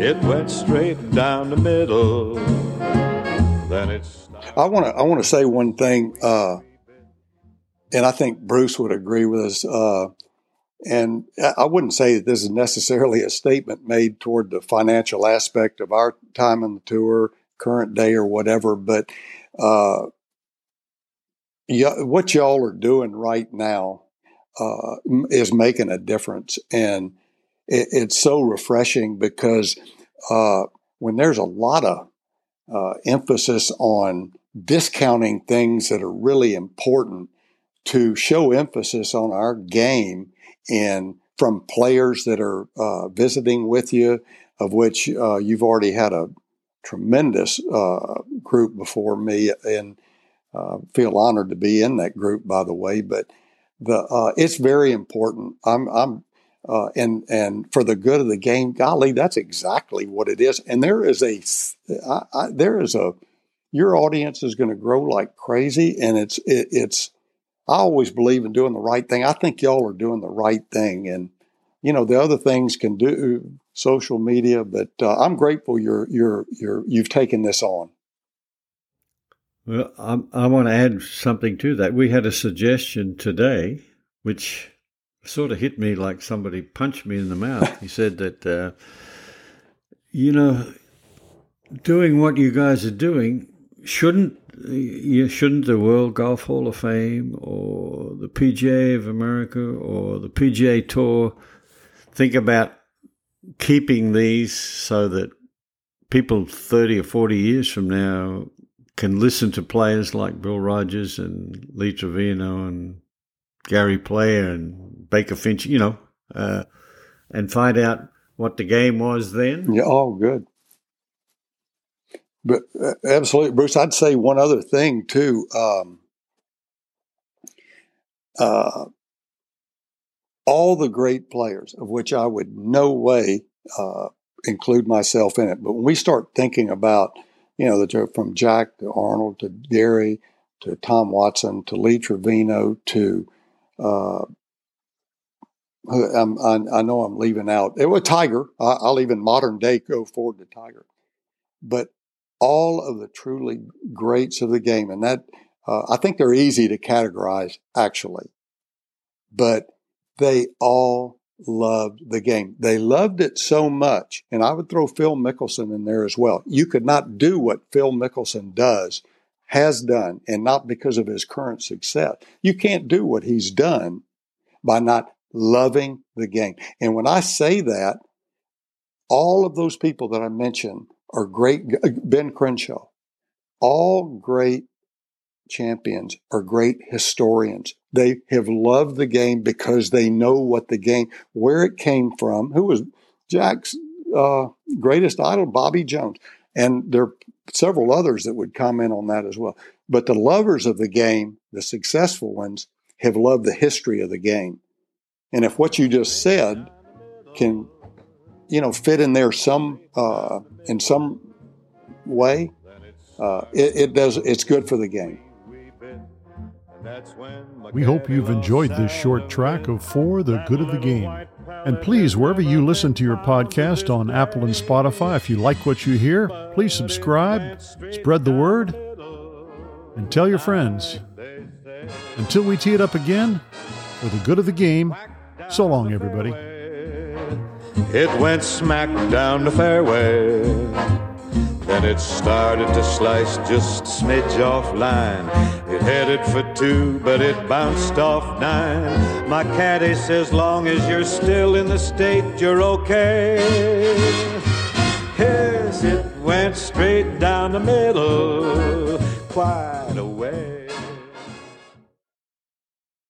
It went straight down the middle. Then it's. I want to I want to say one thing, uh, and I think Bruce would agree with us. Uh, and I wouldn't say that this is necessarily a statement made toward the financial aspect of our time on the tour, current day or whatever, but uh, what y'all are doing right now uh, is making a difference, and it, it's so refreshing because uh, when there's a lot of uh, emphasis on discounting things that are really important, to show emphasis on our game and from players that are uh, visiting with you, of which uh, you've already had a tremendous uh, group before me, and uh, feel honored to be in that group. By the way, but the uh, it's very important. I'm, I'm uh, and and for the good of the game, golly, that's exactly what it is. And there is a I, I, there is a your audience is going to grow like crazy, and it's it, it's I always believe in doing the right thing. I think y'all are doing the right thing, and you know the other things can do social media, but uh, I'm grateful you're you're you're you've taken this on. Well, I, I want to add something to that. We had a suggestion today, which sort of hit me like somebody punched me in the mouth. he said that, uh, you know, doing what you guys are doing shouldn't you shouldn't the World Golf Hall of Fame or the PGA of America or the PGA Tour think about keeping these so that people 30 or 40 years from now can listen to players like Bill Rogers and Lee Trevino and Gary Player and Baker Finch, you know, uh, and find out what the game was then. Yeah, oh, good. But uh, absolutely, Bruce. I'd say one other thing too. Um, uh, all the great players, of which I would no way uh, include myself in it, but when we start thinking about, you know, the, from Jack to Arnold to Gary to Tom Watson to Lee Trevino to uh, I, I, know I'm leaving out. It was Tiger. I, will even modern day go forward to Tiger. But all of the truly greats of the game. And that, uh, I think they're easy to categorize actually, but they all loved the game. They loved it so much. And I would throw Phil Mickelson in there as well. You could not do what Phil Mickelson does, has done, and not because of his current success. You can't do what he's done by not loving the game. And when I say that, all of those people that I mentioned are great. Ben Crenshaw, all great champions are great historians. They have loved the game because they know what the game, where it came from, who was Jack's uh, greatest idol, Bobby Jones. And there are several others that would comment on that as well. But the lovers of the game, the successful ones, have loved the history of the game. And if what you just said can you know, fit in there some uh, in some way, uh, it, it does. It's good for the game. We hope you've enjoyed this short track of For the Good of the Game. And please, wherever you listen to your podcast on Apple and Spotify, if you like what you hear, please subscribe, spread the word, and tell your friends. Until we tee it up again, for the good of the game, so long, everybody. It went smack down the fairway. Then it started to slice just a smidge off line. It headed for two, but it bounced off nine. My caddy says, long as you're still in the state, you're okay. Yes, it went straight down the middle. Quiet